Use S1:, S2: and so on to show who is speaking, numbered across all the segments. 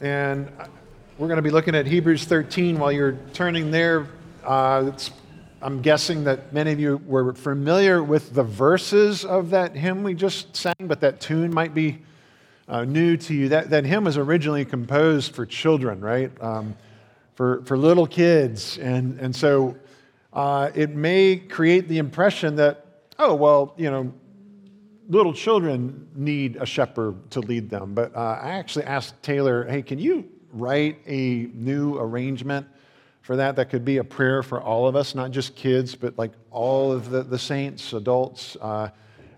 S1: and we're going to be looking at Hebrews 13 while you're turning there. Uh, I'm guessing that many of you were familiar with the verses of that hymn we just sang, but that tune might be uh, new to you. That, that hymn was originally composed for children, right? Um, for, for little kids. And, and so uh, it may create the impression that, oh, well, you know, little children need a shepherd to lead them. But uh, I actually asked Taylor, hey, can you write a new arrangement for that? That could be a prayer for all of us, not just kids, but like all of the, the saints, adults, uh,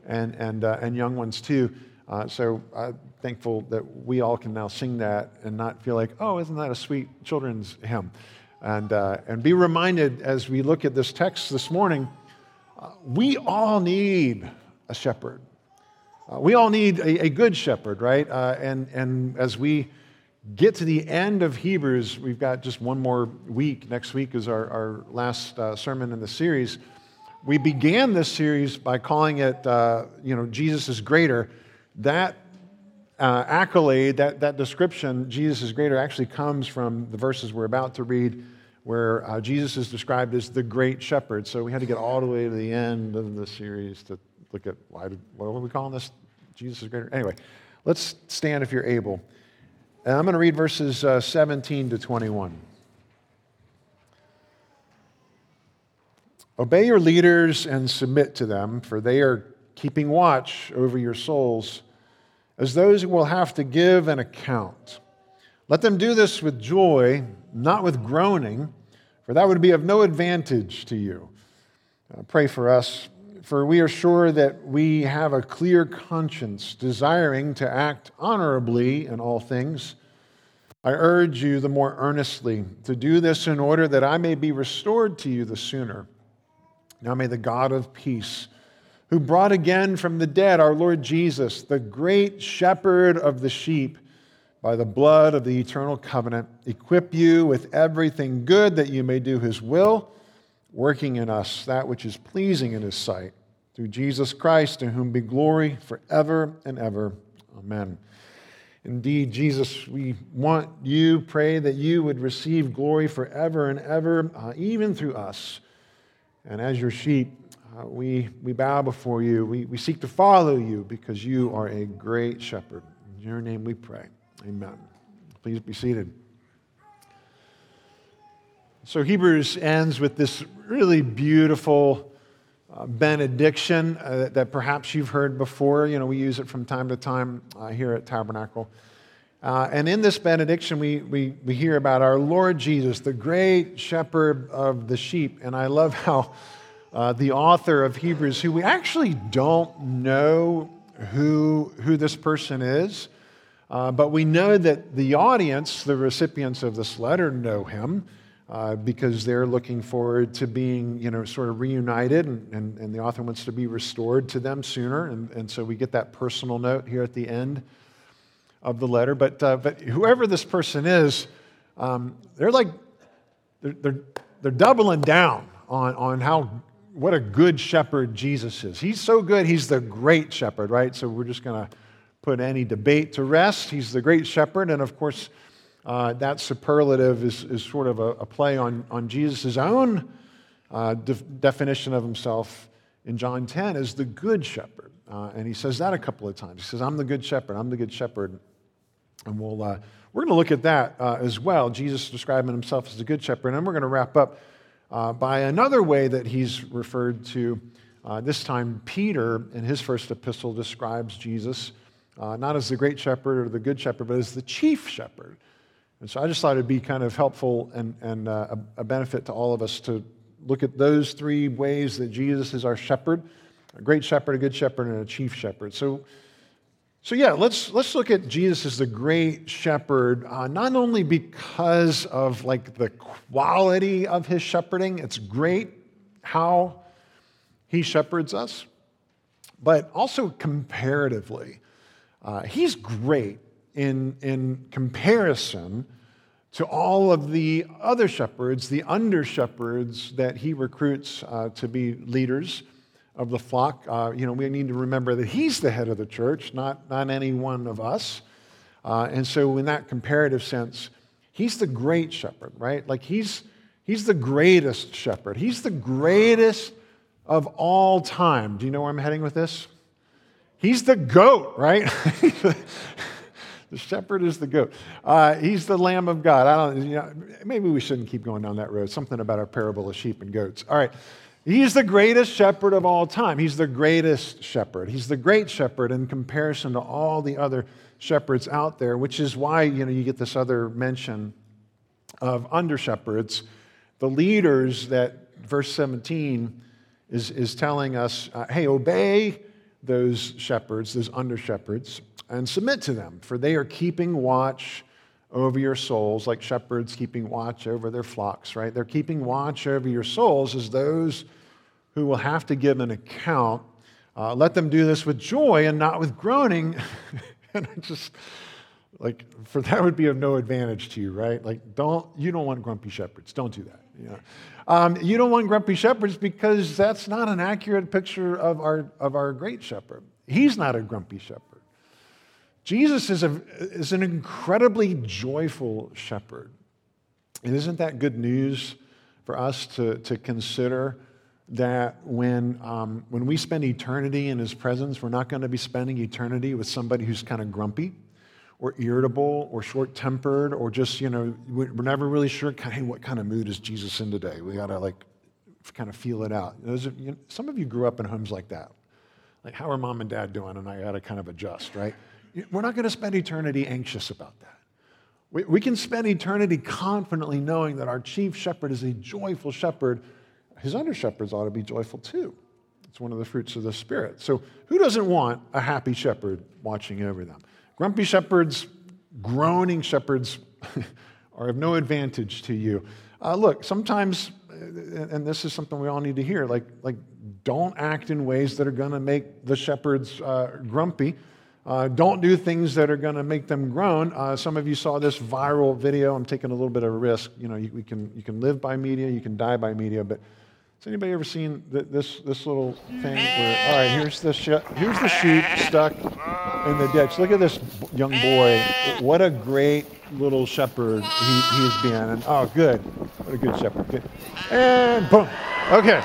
S1: and, and, uh, and young ones too. Uh, so I'm thankful that we all can now sing that and not feel like, oh, isn't that a sweet children's hymn? And, uh, and be reminded as we look at this text this morning, uh, we all need a shepherd. Uh, we all need a, a good shepherd, right? Uh, and, and as we get to the end of Hebrews, we've got just one more week. Next week is our, our last uh, sermon in the series. We began this series by calling it, uh, you know, Jesus is greater. That uh, accolade, that, that description, Jesus is greater, actually comes from the verses we're about to read where uh, Jesus is described as the great shepherd. So we had to get all the way to the end of the series to look at why did, what are we calling this? Jesus is greater. Anyway, let's stand if you're able. And I'm going to read verses uh, 17 to 21. Obey your leaders and submit to them, for they are keeping watch over your souls as those who will have to give an account. Let them do this with joy, not with groaning, for that would be of no advantage to you. Uh, pray for us for we are sure that we have a clear conscience, desiring to act honorably in all things. I urge you the more earnestly to do this in order that I may be restored to you the sooner. Now may the God of peace, who brought again from the dead our Lord Jesus, the great shepherd of the sheep, by the blood of the eternal covenant, equip you with everything good that you may do his will working in us that which is pleasing in his sight. Through Jesus Christ, to whom be glory forever and ever. Amen. Indeed, Jesus, we want you, pray that you would receive glory forever and ever, uh, even through us. And as your sheep, uh, we, we bow before you. We, we seek to follow you because you are a great shepherd. In your name we pray. Amen. Please be seated. So Hebrews ends with this really beautiful uh, benediction uh, that perhaps you've heard before. You know, we use it from time to time uh, here at Tabernacle. Uh, and in this benediction, we, we, we hear about our Lord Jesus, the great shepherd of the sheep. And I love how uh, the author of Hebrews, who we actually don't know who, who this person is, uh, but we know that the audience, the recipients of this letter, know him uh, because they're looking forward to being, you know, sort of reunited, and, and, and, the author wants to be restored to them sooner. And, and so we get that personal note here at the end of the letter. But, uh, but whoever this person is, um, they're like, they're, they're, they're doubling down on, on how, what a good shepherd Jesus is. He's so good, he's the great shepherd, right? So we're just going to put any debate to rest. He's the great shepherd. And of course, uh, that superlative is, is sort of a, a play on, on Jesus' own uh, de- definition of himself in John 10 as the good shepherd. Uh, and he says that a couple of times. He says, I'm the good shepherd, I'm the good shepherd. And we'll, uh, we're going to look at that uh, as well. Jesus describing himself as the good shepherd. And we're going to wrap up uh, by another way that he's referred to. this time, Peter, in his first epistle, describes Jesus not as the great shepherd or the good shepherd, but as the chief shepherd. And so I just thought it'd be kind of helpful and, and uh, a, benefit to all of us to look at those three ways that Jesus is our shepherd a great shepherd, a good shepherd, and a chief shepherd. So, so yeah, let's, let's look at Jesus as the great shepherd, uh, not only because of like the quality of his shepherding, it's great how he shepherds us, but also comparatively. Uh, he's great in, in comparison to all of the other shepherds, the under shepherds that he recruits uh, to be leaders of the flock. Uh, you know, we need to remember that he's the head of the church, not, not any one of us. Uh, and so, in that comparative sense, he's the great shepherd, right? Like he's, he's the greatest shepherd. He's the greatest of all time. Do you know where I'm heading with this? He's the goat, right? the shepherd is the goat. Uh, he's the Lamb of God. I don't. You know, maybe we shouldn't keep going down that road. Something about our parable of sheep and goats. All right. He's the greatest shepherd of all time. He's the greatest shepherd. He's the great shepherd in comparison to all the other shepherds out there, which is why you know you get this other mention of under shepherds, the leaders that verse 17 is, is telling us, uh, hey, obey those shepherds, those under shepherds, and submit to them, for they are keeping watch over your souls, like shepherds keeping watch over their flocks, right? They're keeping watch over your souls as those who will have to give an account. Uh, let them do this with joy and not with groaning. and I just, like, for that would be of no advantage to you, right? Like, don't, you don't want grumpy shepherds. Don't do that. Know? um, you don't want grumpy shepherds because that's not an accurate picture of our, of our great shepherd. He's not a grumpy shepherd. Jesus is, a, is an incredibly joyful shepherd. And isn't that good news for us to, to consider that when, um, when we spend eternity in his presence, we're not going to be spending eternity with somebody who's kind of grumpy or irritable or short tempered or just, you know, we're never really sure, hey, what kind of mood is Jesus in today? We got to like kind of feel it out. Those you know, some of you grew up in homes like that. Like, how are mom and dad doing? And I got to kind of adjust, right? We're not going to spend eternity anxious about that. We can spend eternity confidently knowing that our chief shepherd is a joyful shepherd. His under shepherds ought to be joyful too. It's one of the fruits of the Spirit. So, who doesn't want a happy shepherd watching over them? Grumpy shepherds, groaning shepherds are of no advantage to you. Uh, look, sometimes, and this is something we all need to hear, like, like don't act in ways that are going to make the shepherds uh, grumpy. Uh, don't do things that are going to make them groan. Uh, some of you saw this viral video. I'm taking a little bit of a risk. You know, you, you, can, you can live by media, you can die by media. But has anybody ever seen this, this little thing? Where, all right, here's the, sh- here's the sheep stuck in the ditch. Look at this young boy. What a great little shepherd he, he's been. And oh, good. What a good shepherd. Good. And boom. Okay.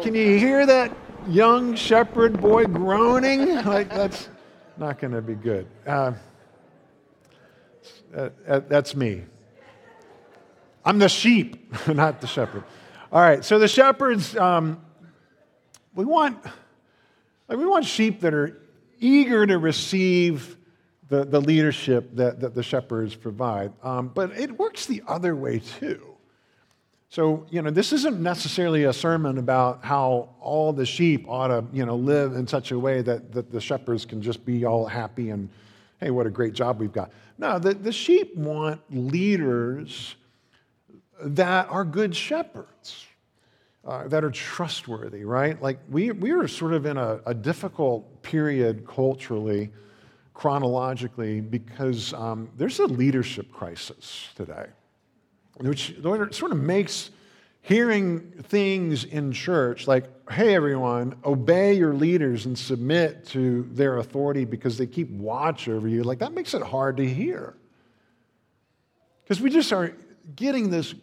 S1: Can you hear that young shepherd boy groaning? Like, that's not going to be good. Uh, uh, that's me. I'm the sheep, not the shepherd. All right, so the shepherds, um, we want, like, we want sheep that are eager to receive the, the leadership that, that the shepherds provide. Um, but it works the other way too. So, you know, this isn't necessarily a sermon about how all the sheep ought to, you know, live in such a way that, that the shepherds can just be all happy and, hey, what a great job we've got. No, the, the sheep want leaders that are good shepherds, uh, that are trustworthy, right? Like, we, we are sort of in a, a difficult period culturally, chronologically, because um, there's a leadership crisis today which sort of makes hearing things in church like, hey, everyone, obey your leaders and submit to their authority because they keep watch over you, like that makes it hard to hear. Because we just are getting this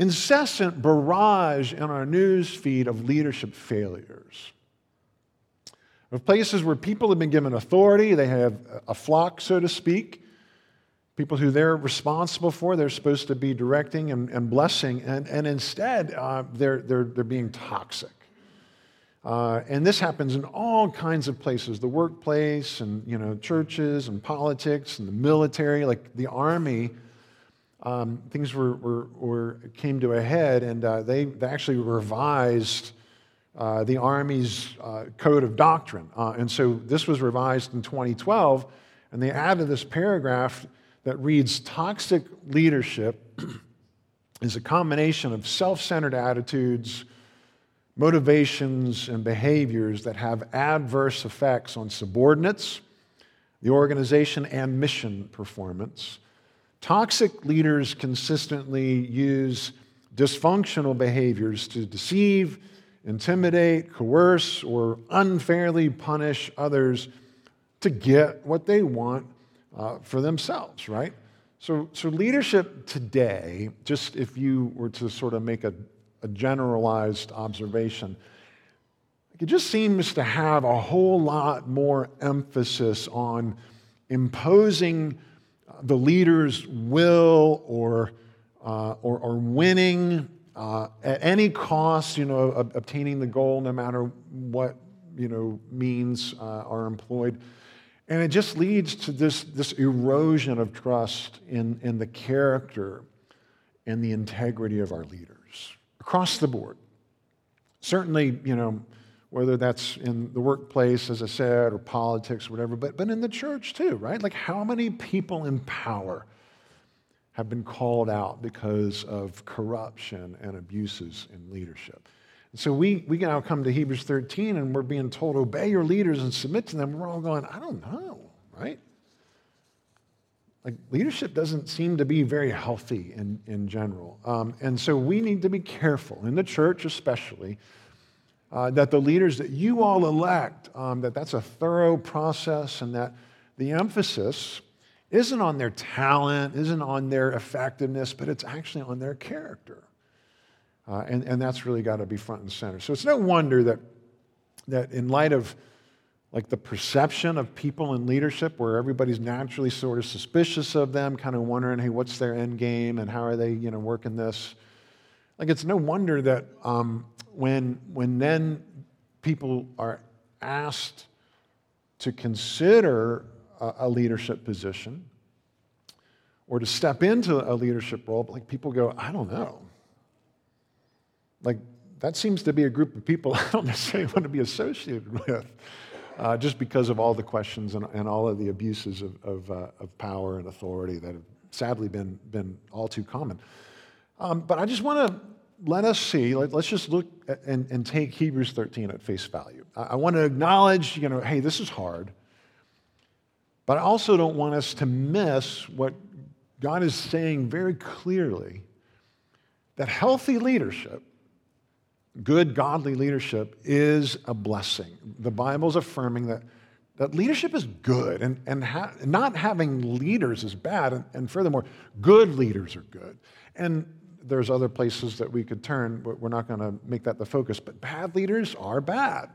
S1: incessant barrage in our news feed of leadership failures. Of places where people have been given authority, they have a flock, so to speak, people who they're responsible for, they're supposed to be directing and, and blessing, and, and instead uh, they're, they're, they're being toxic. Uh, and this happens in all kinds of places the workplace, and you know, churches, and politics, and the military, like the army. Um, things were, were, were, came to a head, and uh, they, they actually revised uh, the Army's uh, code of doctrine. Uh, and so this was revised in 2012, and they added this paragraph that reads Toxic leadership is a combination of self centered attitudes, motivations, and behaviors that have adverse effects on subordinates, the organization, and mission performance. Toxic leaders consistently use dysfunctional behaviors to deceive, intimidate, coerce, or unfairly punish others to get what they want uh, for themselves, right? So, so leadership today, just if you were to sort of make a, a generalized observation, it just seems to have a whole lot more emphasis on imposing the leader's will or, uh, or, or, winning uh, at any cost, you know, obtaining the goal no matter what, you know, means uh, are employed. And it just leads to this, this erosion of trust in, in the character and the integrity of our leaders across the board. Certainly, you know, whether that's in the workplace, as I said, or politics, whatever, but, but in the church too, right? Like, how many people in power have been called out because of corruption and abuses in leadership? And so we, we now come to Hebrews 13 and we're being told, obey your leaders and submit to them. We're all going, I don't know, right? Like, leadership doesn't seem to be very healthy in, in general. Um, and so we need to be careful, in the church especially uh, that the leaders that you all elect, um, that that's a thorough process and that the emphasis isn't on their talent, isn't on their effectiveness, but it's actually on their character. Uh, and, and that's really got to be front and center. So it's no wonder that, that in light of like the perception of people in leadership where everybody's naturally sort of suspicious of them, kind of wondering, hey, what's their end game and how are they, you know, working this? Like it's no wonder that um, when, when then people are asked to consider a, a leadership position or to step into a leadership role, like people go, I don't know. Like that seems to be a group of people I don't necessarily want to be associated with. Uh, just because of all the questions and, and all of the abuses of, of, uh, of, power and authority that have sadly been, been all too common. Um, but I just want to let us see, let, us just look at, and, and, take Hebrews 13 at face value. I, I want to acknowledge, you know, hey, this is hard. But I also don't want us to miss what God is saying very clearly that healthy leadership, good, godly leadership, is a blessing. The Bible's affirming that, that leadership is good, and, and ha- not having leaders is bad, and, and furthermore, good leaders are good. And there's other places that we could turn, but we're not going to make that the focus. But bad leaders are bad.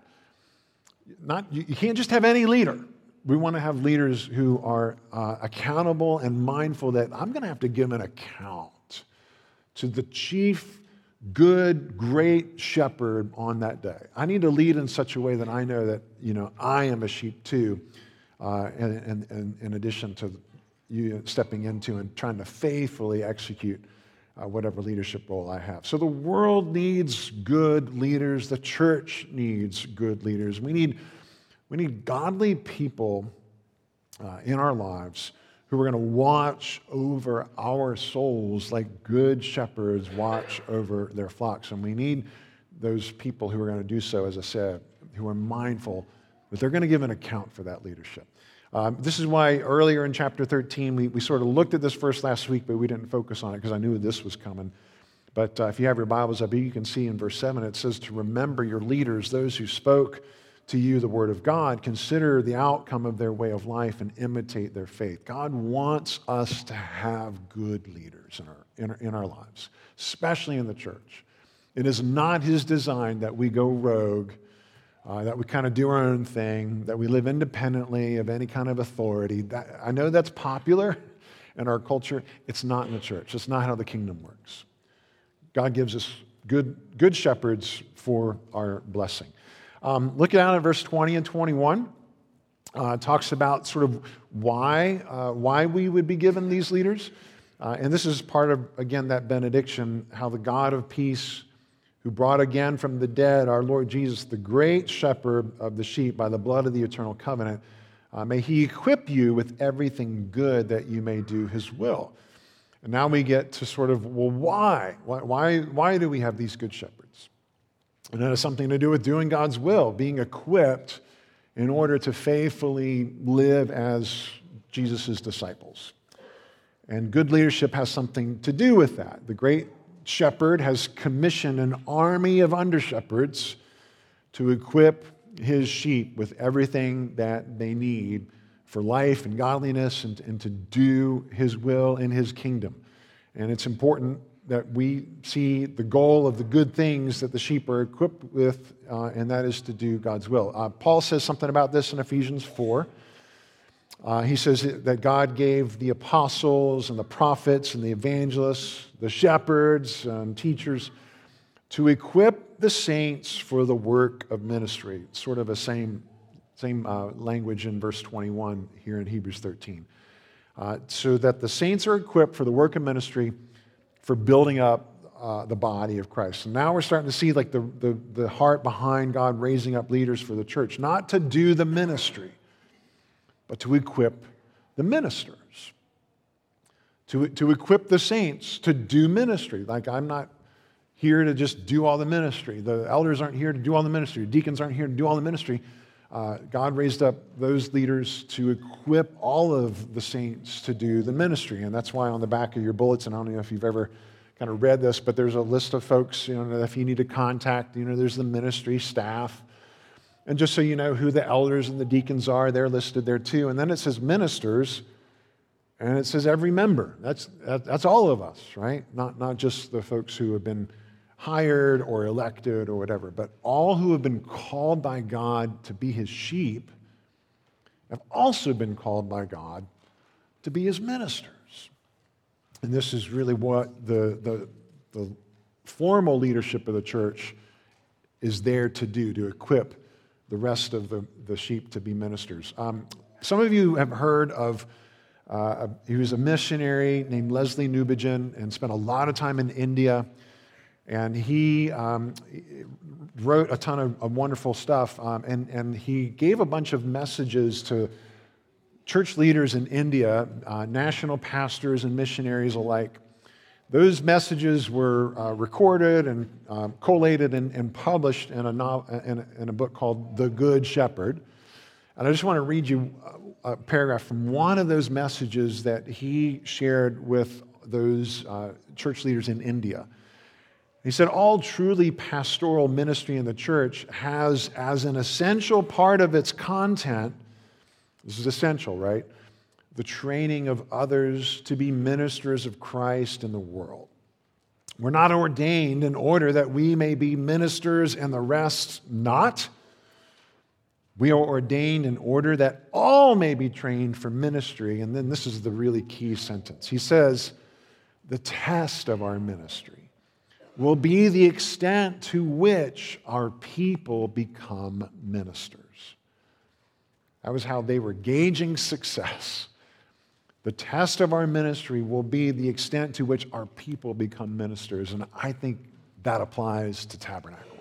S1: Not, you, you can't just have any leader. We want to have leaders who are uh, accountable and mindful that I'm going to have to give an account to the chief, good, great shepherd on that day. I need to lead in such a way that I know that, you know, I am a sheep too, uh, and, and, and in addition to you stepping into and trying to faithfully execute uh, whatever leadership role I have. So the world needs good leaders. The church needs good leaders. We need, we need godly people uh, in our lives who are going to watch over our souls like good shepherds watch over their flocks. And we need those people who are going to do so, as I said, who are mindful that they're going to give an account for that leadership. Um, this is why earlier in chapter 13, we, we sort of looked at this verse last week, but we didn't focus on it because I knew this was coming. But uh, if you have your Bibles up, you can see in verse 7, it says to remember your leaders, those who spoke to you the word of God. Consider the outcome of their way of life and imitate their faith. God wants us to have good leaders in our, in our, in our lives, especially in the church. It is not his design that we go rogue uh, that we kind of do our own thing, that we live independently of any kind of authority. That, I know that's popular in our culture. It's not in the church. It's not how the kingdom works. God gives us good, good shepherds for our blessing. Um, look down at verse 20 and 21. Uh, talks about sort of why, uh, why we would be given these leaders. Uh, and this is part of, again, that benediction, how the God of peace who brought again from the dead our Lord Jesus, the great shepherd of the sheep, by the blood of the eternal covenant. Uh, may he equip you with everything good that you may do his will. And now we get to sort of, well, why? Why, why, why do we have these good shepherds? And that has something to do with doing God's will, being equipped in order to faithfully live as Jesus' disciples. And good leadership has something to do with that. The great shepherd has commissioned an army of under shepherds to equip his sheep with everything that they need for life and godliness and, and to do his will in his kingdom. And it's important that we see the goal of the good things that the sheep are equipped with, uh, and that is to do God's will. Uh, Paul says something about this in Ephesians 4. Uh, he says that God gave the apostles and the prophets and the evangelists, the shepherds and teachers to equip the saints for the work of ministry. It's sort of the same, same uh, language in verse 21 here in Hebrews 13. Uh, so that the saints are equipped for the work of ministry for building up uh, the body of Christ. And now we're starting to see like the, the, the heart behind God raising up leaders for the church, not to do the ministry, but to equip the ministers, to, to equip the saints to do ministry. Like I'm not here to just do all the ministry. The elders aren't here to do all the ministry. Deacons aren't here to do all the ministry. Uh, God raised up those leaders to equip all of the saints to do the ministry. And that's why on the back of your bullets, and I don't know if you've ever kind of read this, but there's a list of folks, you know, if you need to contact, you know, there's the ministry staff. And just so you know who the elders and the deacons are, they're listed there too. And then it says ministers, and it says every member. That's, that's all of us, right? Not, not just the folks who have been hired or elected or whatever, but all who have been called by God to be his sheep have also been called by God to be his ministers. And this is really what the, the, the formal leadership of the church is there to do, to equip the rest of the, the sheep to be ministers. Um, some of you have heard of, uh, he was a missionary named Lesslie Newbigin and spent a lot of time in India. And he um, wrote a ton of, of wonderful stuff. Um, and, and he gave a bunch of messages to church leaders in India, uh, national pastors and missionaries alike. Those messages were uh, recorded and um, collated and, and, published in a, no, in, a, in a book called The Good Shepherd. And I just want to read you a paragraph from one of those messages that he shared with those uh, church leaders in India. He said, All truly pastoral ministry in the church has, as an essential part of its content, this is essential, right? The training of others to be ministers of Christ in the world. We're not ordained in order that we may be ministers and the rest not. We are ordained in order that all may be trained for ministry. And then this is the really key sentence. He says, The test of our ministry will be the extent to which our people become ministers. That was how they were gauging success. The test of our ministry will be the extent to which our people become ministers. And I think that applies to Tabernacle.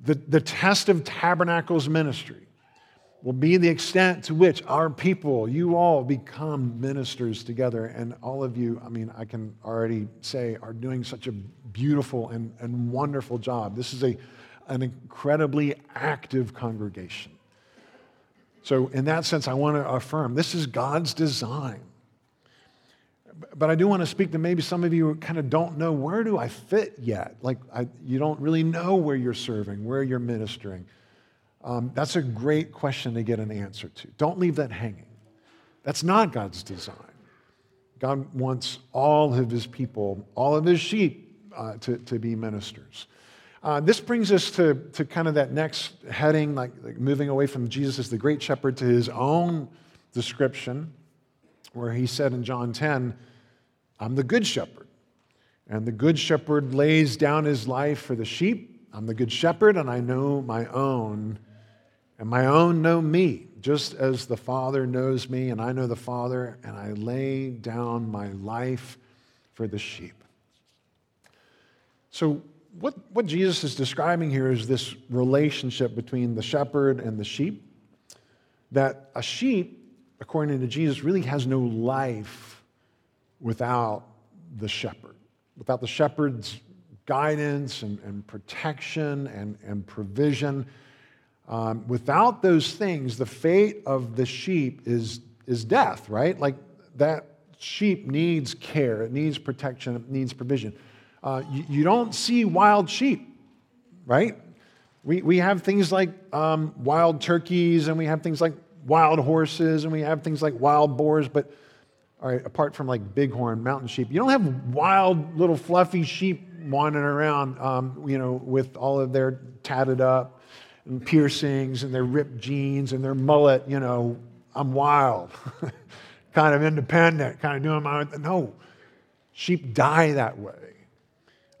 S1: The, the test of Tabernacle's ministry will be the extent to which our people, you all, become ministers together. And all of you, I mean, I can already say, are doing such a beautiful and, and wonderful job. This is a, an incredibly active congregation. So, in that sense, I want to affirm this is God's design. But I do want to speak to maybe some of you who kind of don't know where do I fit yet? Like, I, you don't really know where you're serving, where you're ministering. Um, that's a great question to get an answer to. Don't leave that hanging. That's not God's design. God wants all of his people, all of his sheep, uh, to, to be ministers. Uh, this brings us to, to kind of that next heading, like, like moving away from Jesus as the great shepherd to his own description, where he said in John 10, I'm the good shepherd. And the good shepherd lays down his life for the sheep. I'm the good shepherd, and I know my own, and my own know me, just as the Father knows me, and I know the Father, and I lay down my life for the sheep. So, what, what Jesus is describing here is this relationship between the shepherd and the sheep. That a sheep, according to Jesus, really has no life without the shepherd, without the shepherd's guidance and, and protection and, and provision. Um, without those things, the fate of the sheep is, is death, right? Like that sheep needs care, it needs protection, it needs provision. Uh, you, you, don't see wild sheep, right? We, we have things like um, wild turkeys, and we have things like wild horses, and we have things like wild boars, but all right, apart from like bighorn mountain sheep, you don't have wild little fluffy sheep wandering around, um, you know, with all of their tatted up and piercings and their ripped jeans and their mullet, you know, I'm wild, kind of independent, kind of doing my own. No, sheep die that way.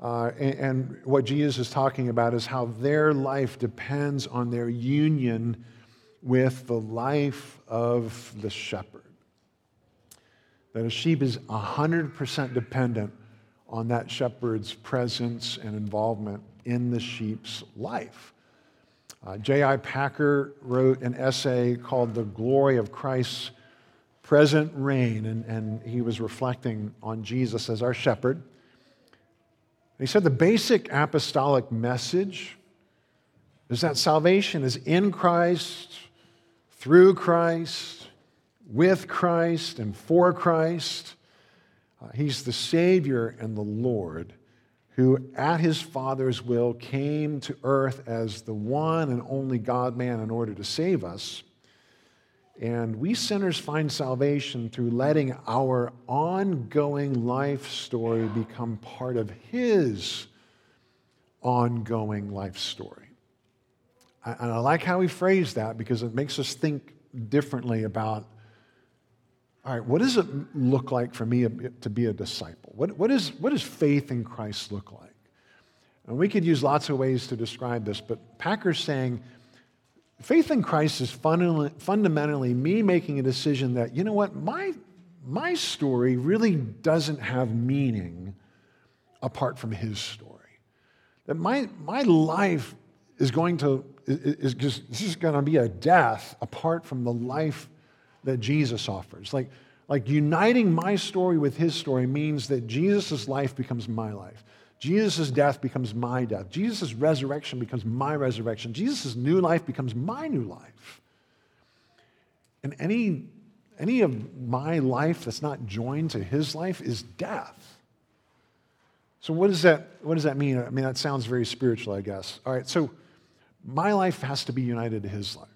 S1: Uh, and, and what Jesus is talking about is how their life depends on their union with the life of the shepherd. That a sheep is 100% dependent on that shepherd's presence and involvement in the sheep's life. Uh, J.I. Packer wrote an essay called The Glory of Christ's Present Reign, and, and he was reflecting on Jesus as our shepherd. He said the basic apostolic message is that salvation is in Christ, through Christ, with Christ, and for Christ. Uh, he's the Savior and the Lord who, at his Father's will, came to earth as the one and only God man in order to save us. And we sinners find salvation through letting our ongoing life story become part of His ongoing life story. And I like how he phrased that because it makes us think differently about all right, what does it look like for me to be a disciple? What, what, is, what does faith in Christ look like? And we could use lots of ways to describe this, but Packer's saying faith in Christ is fundamentally me making a decision that, you know what, my, my story really doesn't have meaning apart from his story. That my, my life is going to, is just, this is going to be a death apart from the life that Jesus offers. Like, like uniting my story with his story means that Jesus' life becomes my life. Jesus' death becomes my death. Jesus' resurrection becomes my resurrection. Jesus' new life becomes my new life. And any, any of my life that's not joined to his life is death. So, what does, that, what does that mean? I mean, that sounds very spiritual, I guess. All right, so my life has to be united to his life.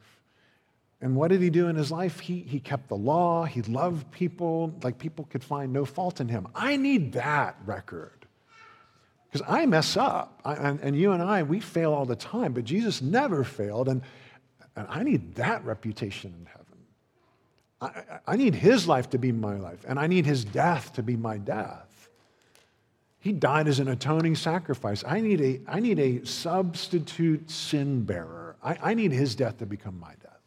S1: And what did he do in his life? He, he kept the law. He loved people, like people could find no fault in him. I need that record. Because I mess up. I, and, and, you and I, we fail all the time, but Jesus never failed. And, and I need that reputation in heaven. I, I need his life to be my life, and I need his death to be my death. He died as an atoning sacrifice. I need a, I need a substitute sin bearer. I, I need his death to become my death.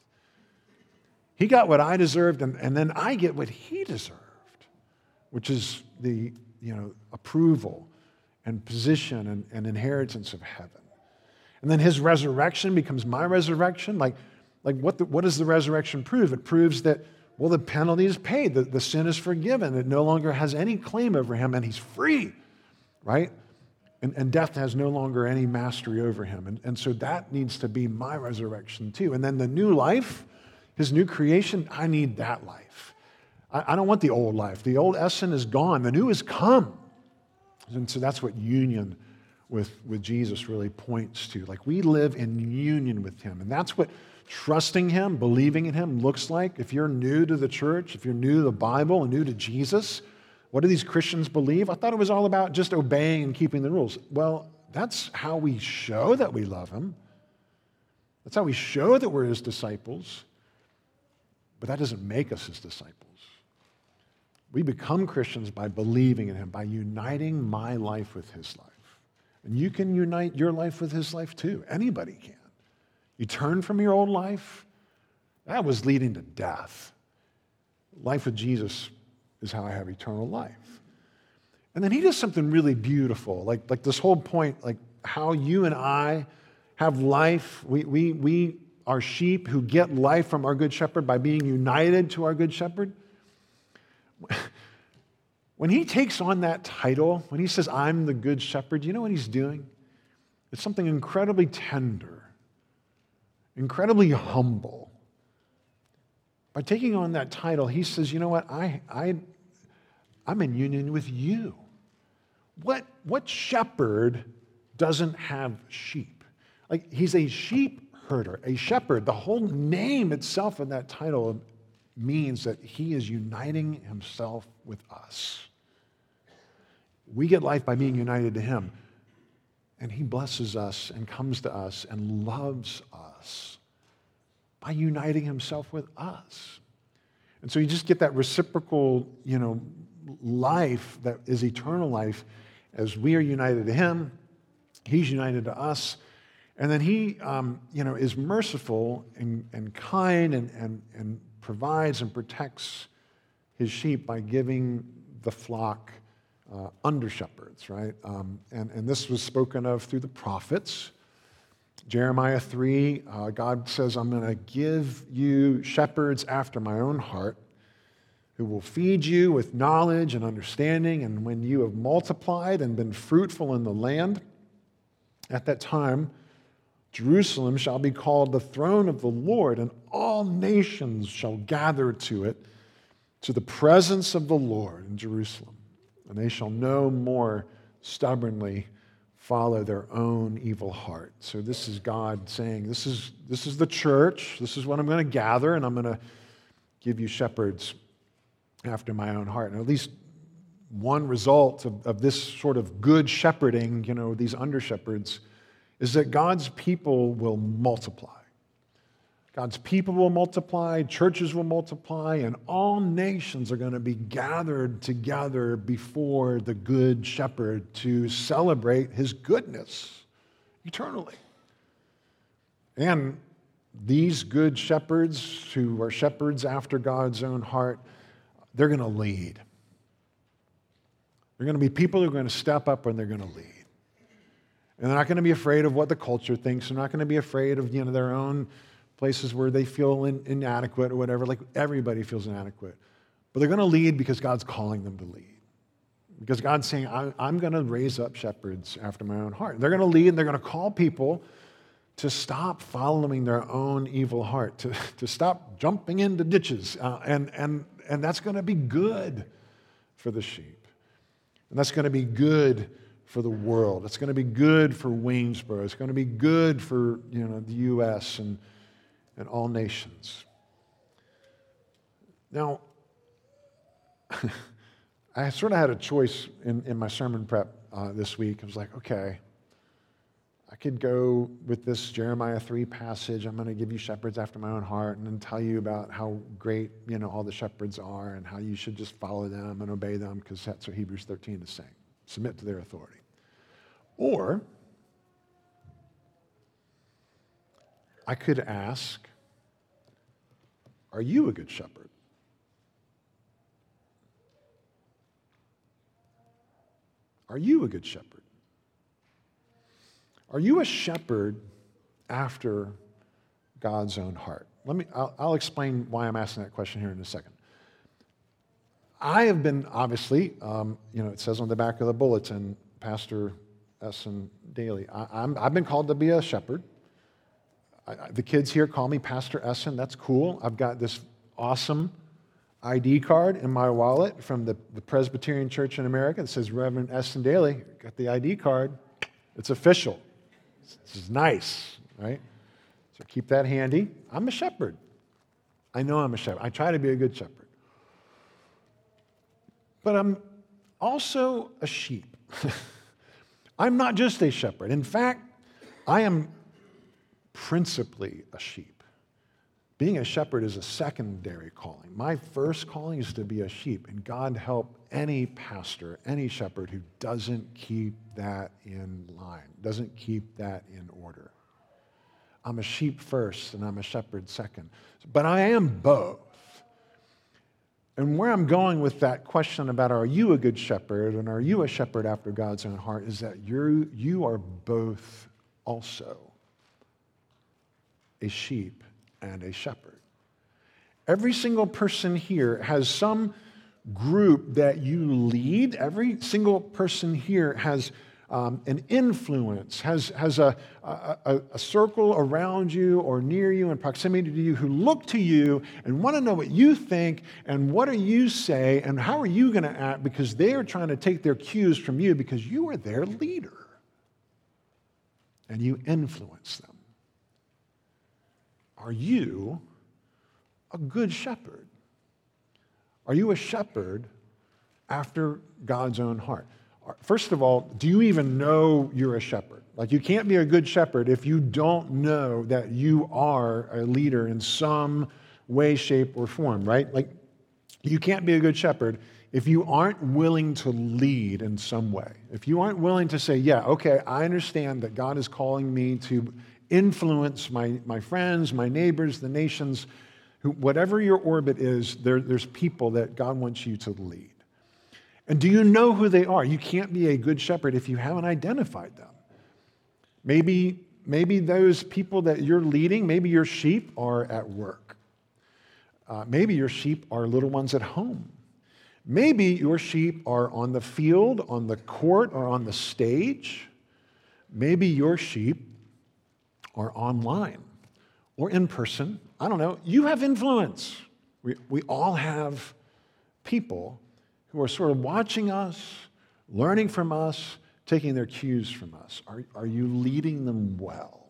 S1: He got what I deserved, and, and then I get what he deserved, which is the you know, approval and position and, and inheritance of heaven. And then his resurrection becomes my resurrection. Like, like what, the, what does the resurrection prove? It proves that, well, the penalty is paid, the, the sin is forgiven, it no longer has any claim over him, and he's free, right? And, and death has no longer any mastery over him. And, and so that needs to be my resurrection too. And then the new life his new creation, I need that life. I, I don't want the old life. The old Essen is gone, the new has come. And so that's what union with, with Jesus really points to. Like we live in union with him. And that's what trusting him, believing in him looks like. If you're new to the church, if you're new to the Bible and new to Jesus, what do these Christians believe? I thought it was all about just obeying and keeping the rules. Well, that's how we show that we love him. That's how we show that we're his disciples. But that doesn't make us his disciples. We become Christians by believing in him, by uniting my life with his life. And you can unite your life with his life too. Anybody can. You turn from your old life, that was leading to death. Life with Jesus is how I have eternal life. And then he does something really beautiful, like, like this whole point, like how you and I have life. We, we, we our sheep who get life from our Good Shepherd by being united to our Good Shepherd. When he takes on that title, when he says, I'm the Good Shepherd, you know what he's doing? It's something incredibly tender, incredibly humble. By taking on that title, he says, You know what? I, I, I'm in union with you. What, what shepherd doesn't have sheep? Like he's a sheep herder, a shepherd. The whole name itself in that title means that he is uniting himself with us. We get life by being united to him. And he blesses us and comes to us and loves us by uniting himself with us. And so you just get that reciprocal, you know, life that is eternal life as we are united to him, he's united to us. And then he, um, you know, is merciful and, and kind and, and, and provides and protects his sheep by giving the flock uh, under shepherds, right? Um, and, and this was spoken of through the prophets. Jeremiah 3, uh, God says, I'm going to give you shepherds after my own heart who will feed you with knowledge and understanding. And when you have multiplied and been fruitful in the land, at that time, Jerusalem shall be called the throne of the Lord, and all nations shall gather to it, to the presence of the Lord in Jerusalem. And they shall no more stubbornly follow their own evil heart. So this is God saying, This is, this is the church. This is what I'm going to gather, and I'm going to give you shepherds after my own heart. And at least one result of, of this sort of good shepherding, you know, these under shepherds, is that God's people will multiply. God's people will multiply, churches will multiply, and all nations are going to be gathered together before the Good Shepherd to celebrate his goodness eternally. And these good shepherds, who are shepherds after God's own heart, they're going to lead. They're going to be people who are going to step up and they're going to lead. And they're not going to be afraid of what the culture thinks. They're not going to be afraid of you know, their own places where they feel in, inadequate or whatever. Like everybody feels inadequate. But they're going to lead because God's calling them to lead. Because God's saying, I'm going to raise up shepherds after my own heart. They're going to lead and they're going to call people to stop following their own evil heart, to, to stop jumping into ditches. Uh, and, and, and that's going to be good for the sheep. And that's going to be good for the world. It's going to be good for Waynesboro. It's going to be good for you know, the U.S. and and all nations. Now, I sort of had a choice in, in my sermon prep uh, this week. I was like, okay, I could go with this Jeremiah 3 passage. I'm going to give you shepherds after my own heart and then tell you about how great, you know, all the shepherds are and how you should just follow them and obey them because that's what Hebrews 13 is saying. Submit to their authority. Or I could ask, Are you a good shepherd? Are you a good shepherd? Are you a shepherd after God's own heart? Let me, I'll, I'll, explain why I'm asking that question here in a second. I have been, obviously, um, you know, it says on the back of the bulletin, Pastor Essen Daly. I, have been called to be a shepherd. I, the kids here call me Pastor Essen. That's cool. I've got this awesome ID card in my wallet from the, the Presbyterian Church in America that says Reverend Essen Daly. Got the ID card. It's official. This is nice, right? So keep that handy. I'm a shepherd. I know I'm a shepherd. I try to be a good shepherd. But I'm also a sheep. I'm not just a shepherd. In fact, I am principally a sheep. Being a shepherd is a secondary calling. My first calling is to be a sheep, and God help any pastor, any shepherd who doesn't keep that in line, doesn't keep that in order. I'm a sheep first, and I'm a shepherd second. But I am both. And where I'm going with that question about are you a good shepherd and are you a shepherd after God's own heart is that you you are both also a sheep, and a shepherd. Every single person here has some group that you lead. Every single person here has um, an influence, has, has a, a, a, circle around you or near you in proximity to you who look to you and want to know what you think and what do you say and how are you going to act because they are trying to take their cues from you because you are their leader. and you influence them. Are you a good shepherd? Are you a shepherd after God's own heart? First of all, do you even know you're a shepherd? Like, you can't be a good shepherd if you don't know that you are a leader in some way, shape, or form, right? Like, you can't be a good shepherd if you aren't willing to lead in some way. If you aren't willing to say, yeah, okay, I understand that God is calling me to influence my, my friends, my neighbors, the nations, who, whatever your orbit is, there, there's people that God wants you to lead. And do you know who they are? You can't be a good shepherd if you haven't identified them. Maybe, maybe those people that you're leading, maybe your sheep are at work. Uh, maybe your sheep are little ones at home. Maybe your sheep are on the field, on the court, or on the stage. Maybe your sheep are online or in person. I don't know. You have influence. We, we all have people who are sort of watching us, learning from us, taking their cues from us. Are, are you leading them well?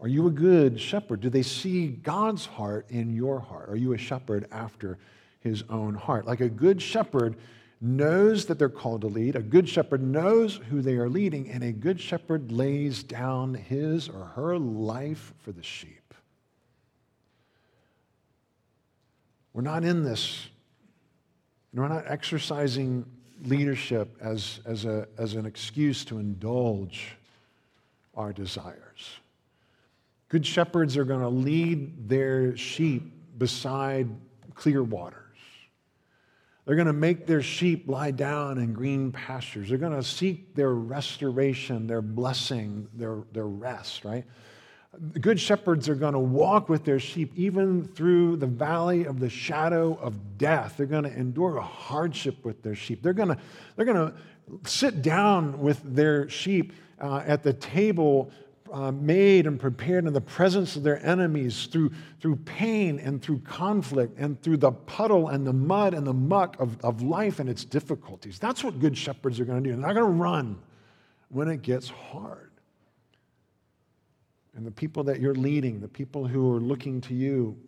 S1: Are you a good shepherd? Do they see God's heart in your heart? Are you a shepherd after his own heart? Like a good shepherd knows that they're called to lead, a good shepherd knows who they are leading, and a good shepherd lays down his or her life for the sheep. We're not in this we're not exercising leadership as, as, a, as an excuse to indulge our desires. Good shepherds are going to lead their sheep beside clear waters. They're going to make their sheep lie down in green pastures. They're going to seek their restoration, their blessing, their, their rest, right? The good shepherds are going to walk with their sheep even through the valley of the shadow of death. They're going to endure a hardship with their sheep. They're going to, they're going to sit down with their sheep uh, at the table uh, made and prepared in the presence of their enemies through, through pain and through conflict and through the puddle and the mud and the muck of, of life and its difficulties. That's what good shepherds are going to do. They're not going to run when it gets hard. And the people that you're leading, the people who are looking to you,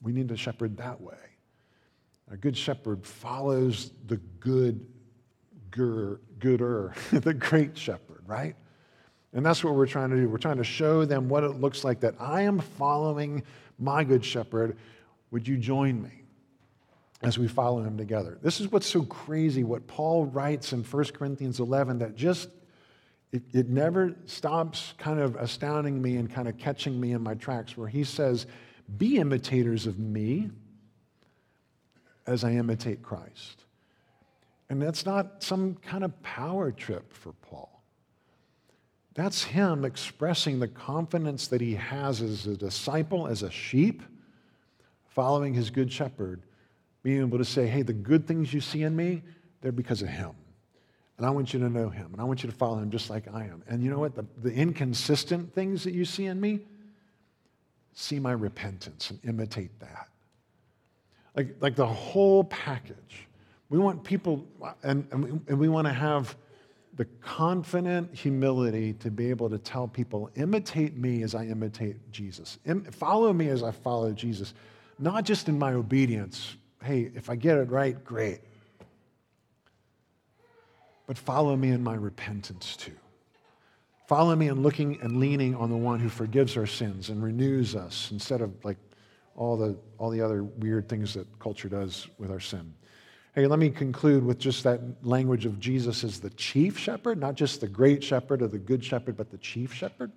S1: we need to shepherd that way. A good shepherd follows the good, gooder, the great shepherd, right? And that's what we're trying to do. We're trying to show them what it looks like that I am following my good shepherd. Would you join me as we follow him together? This is what's so crazy, what Paul writes in 1 Corinthians 11 that just it, it never stops kind of astounding me and kind of catching me in my tracks, where he says, Be imitators of me as I imitate Christ. And that's not some kind of power trip for Paul. That's him expressing the confidence that he has as a disciple, as a sheep, following his good shepherd, being able to say, hey, the good things you see in me, they're because of him. And I want you to know him. And I want you to follow him just like I am. And you know what? The, the inconsistent things that you see in me, see my repentance and imitate that. Like, like the whole package. We want people, and, and we, and we want to have the confident humility to be able to tell people, imitate me as I imitate Jesus. Im- follow me as I follow Jesus. Not just in my obedience. Hey, if I get it right, great but follow me in my repentance too. Follow me in looking and leaning on the one who forgives our sins and renews us instead of like all the, all the other weird things that culture does with our sin. Hey, let me conclude with just that language of Jesus as the chief shepherd, not just the great shepherd or the good shepherd, but the chief shepherd.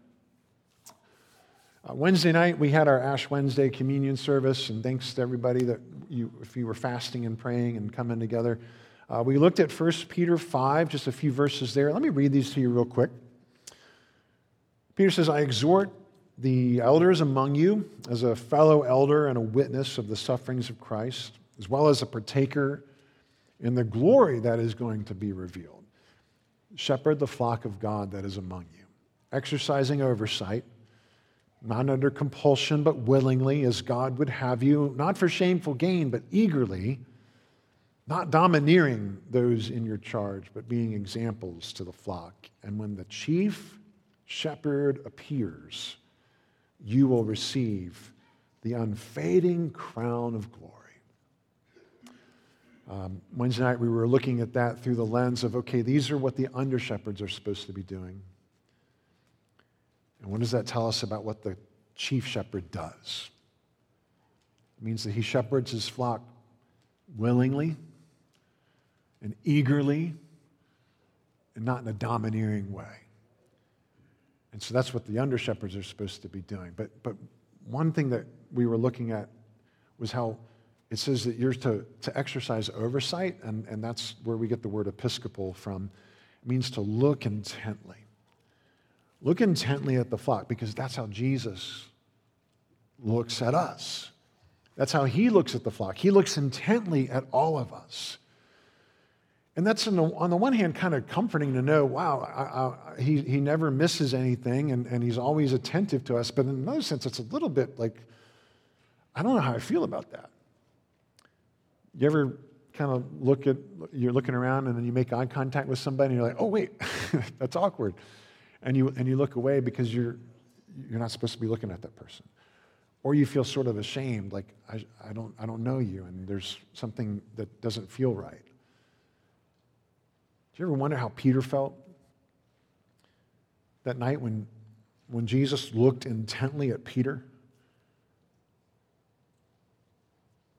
S1: Uh, Wednesday night, we had our Ash Wednesday communion service, and thanks to everybody that you, if you were fasting and praying and coming together. Uh, we looked at 1 Peter 5, just a few verses there. Let me read these to you real quick. Peter says, I exhort the elders among you as a fellow elder and a witness of the sufferings of Christ, as well as a partaker in the glory that is going to be revealed. Shepherd the flock of God that is among you, exercising oversight, not under compulsion, but willingly, as God would have you, not for shameful gain, but eagerly not domineering those in your charge, but being examples to the flock. And when the chief shepherd appears, you will receive the unfading crown of glory. Um, Wednesday night, we were looking at that through the lens of okay, these are what the under shepherds are supposed to be doing. And what does that tell us about what the chief shepherd does? It means that he shepherds his flock willingly and eagerly and not in a domineering way. And so that's what the under shepherds are supposed to be doing. But, but one thing that we were looking at was how it says that you're to, to exercise oversight, and, and that's where we get the word episcopal from. It means to look intently. Look intently at the flock because that's how Jesus looks at us. That's how he looks at the flock. He looks intently at all of us. And that's, the, on the one hand, kind of comforting to know, wow, I, I, he, he never misses anything and, and he's always attentive to us. But in another sense, it's a little bit like, I don't know how I feel about that. You ever kind of look at, you're looking around and then you make eye contact with somebody and you're like, oh, wait, that's awkward. And you, and you look away because you're, you're not supposed to be looking at that person. Or you feel sort of ashamed, like, I, I, don't, I don't know you and there's something that doesn't feel right. Do you ever wonder how Peter felt that night when, when Jesus looked intently at Peter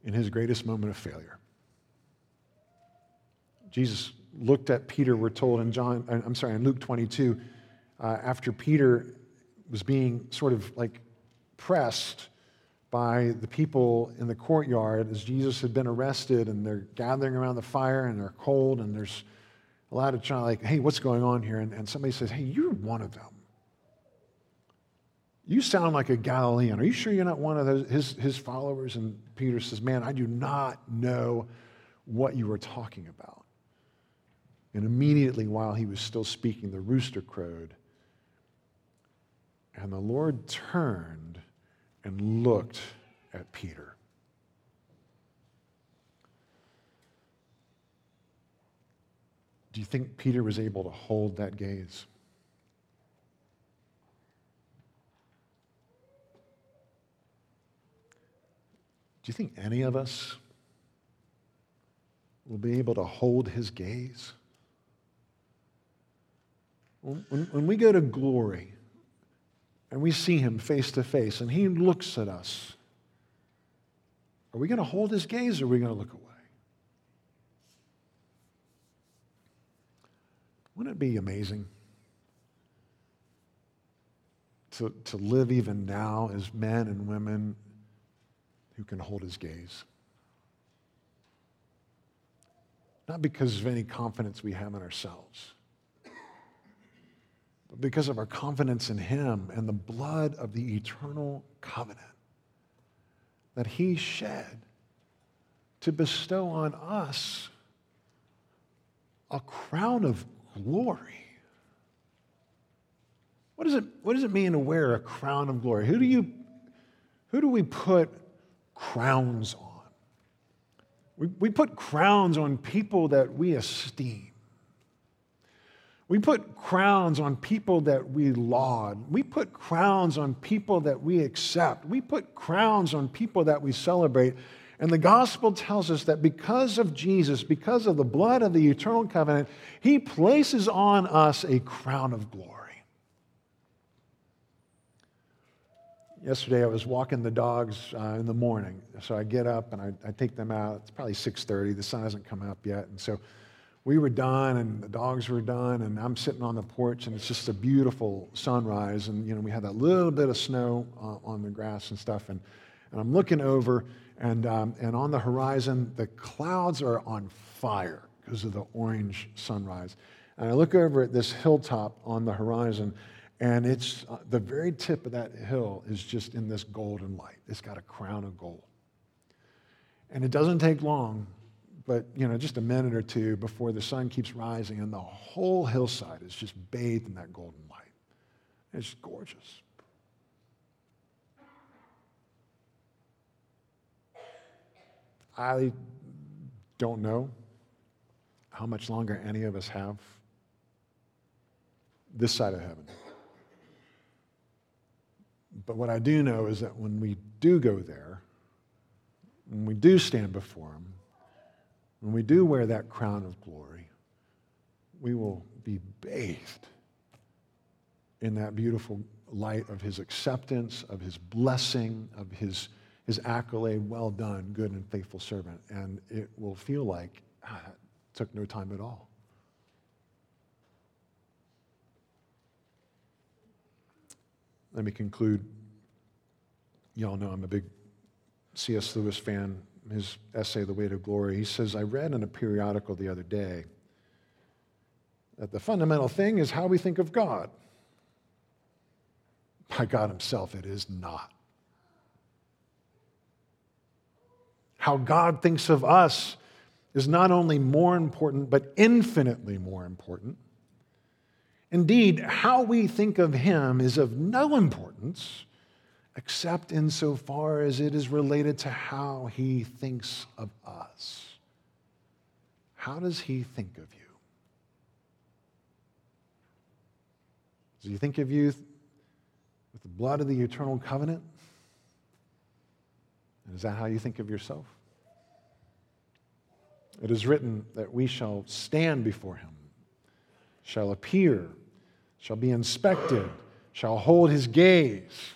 S1: in his greatest moment of failure? Jesus looked at Peter, we're told in John, uh, I'm sorry, in Luke 22, uh, after Peter was being sort of like pressed by the people in the courtyard as Jesus had been arrested and they're gathering around the fire and they're cold and there's a lot of trying, like, hey, what's going on here? And, and somebody says, hey, you're one of them. You sound like a Galilean. Are you sure you're not one of those, his, his followers? And Peter says, man, I do not know what you are talking about. And immediately while he was still speaking, the rooster crowed. And the Lord turned and looked at Peter. Do you think Peter was able to hold that gaze? Do you think any of us will be able to hold his gaze? When, when we go to glory and we see him face to face and he looks at us, are we going to hold his gaze or are we going to look away? Wouldn't it be amazing to, to live even now as men and women who can hold his gaze? Not because of any confidence we have in ourselves, but because of our confidence in him and the blood of the eternal covenant that he shed to bestow on us a crown of glory. What does, it, what does it mean to wear a crown of glory? Who do, you, who do we put crowns on? We, we put crowns on people that we esteem. We put crowns on people that we laud. We put crowns on people that we accept. We put crowns on people that we celebrate. And the gospel tells us that because of Jesus, because of the blood of the eternal covenant, he places on us a crown of glory. Yesterday I was walking the dogs uh, in the morning. So I get up and I, I take them out. It's probably 6.30. The sun hasn't come up yet. And so we were done and the dogs were done and I'm sitting on the porch and it's just a beautiful sunrise. And, you know, we had that little bit of snow uh, on the grass and stuff. And, and I'm looking over and, um, and on the horizon, the clouds are on fire because of the orange sunrise. And I look over at this hilltop on the horizon, and it's uh, the very tip of that hill is just in this golden light. It's got a crown of gold. And it doesn't take long, but you know, just a minute or two before the sun keeps rising, and the whole hillside is just bathed in that golden light. It's gorgeous. I don't know how much longer any of us have this side of heaven. But what I do know is that when we do go there, when we do stand before Him, when we do wear that crown of glory, we will be bathed in that beautiful light of His acceptance, of His blessing, of His, his accolade, well done, good and faithful servant. And it will feel like ah, took no time at all. Let me conclude. Y'all know I'm a big C.S. Lewis fan. His essay, The Weight of Glory, he says, I read in a periodical the other day that the fundamental thing is how we think of God. By God Himself, it is not. How God thinks of us is not only more important, but infinitely more important. Indeed, how we think of him is of no importance except insofar as it is related to how he thinks of us. How does he think of you? Does he think of you with the blood of the eternal covenant? And is that how you think of yourself? It is written that we shall stand before him shall appear, shall be inspected, shall hold his gaze.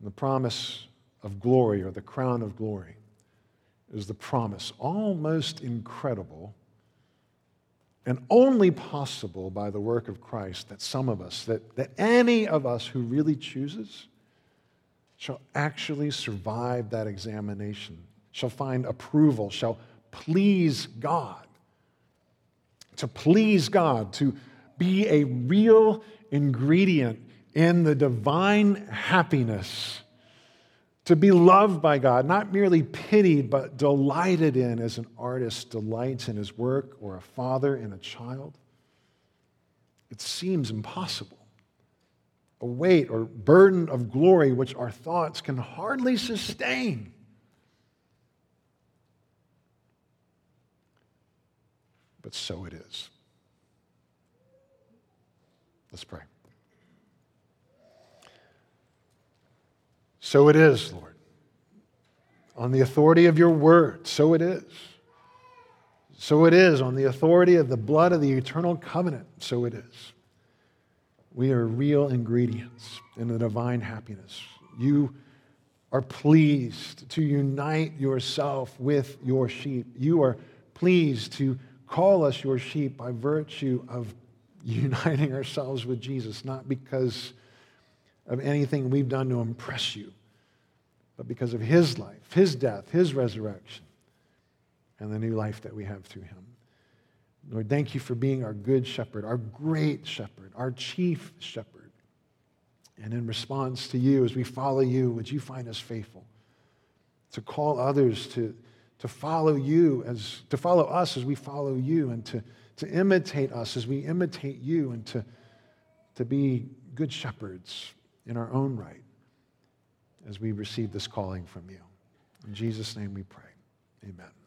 S1: And the promise of glory or the crown of glory is the promise, almost incredible and only possible by the work of Christ that some of us, that, that any of us who really chooses, shall actually survive that examination, shall find approval, shall please God to please God, to be a real ingredient in the divine happiness, to be loved by God, not merely pitied, but delighted in as an artist delights in his work or a father in a child. It seems impossible. A weight or burden of glory which our thoughts can hardly sustain. But so it is. Let's pray. So it is, Lord. On the authority of your word, so it is. So it is. On the authority of the blood of the eternal covenant, so it is. We are real ingredients in the divine happiness. You are pleased to unite yourself with your sheep. You are pleased to call us your sheep by virtue of uniting ourselves with Jesus, not because of anything we've done to impress you, but because of his life, his death, his resurrection, and the new life that we have through him. Lord, thank you for being our good shepherd, our great shepherd, our chief shepherd. And in response to you, as we follow you, would you find us faithful to call others to to follow you as to follow us as we follow you and to, to imitate us as we imitate you and to, to be good shepherds in our own right as we receive this calling from you. In Jesus' name we pray. Amen.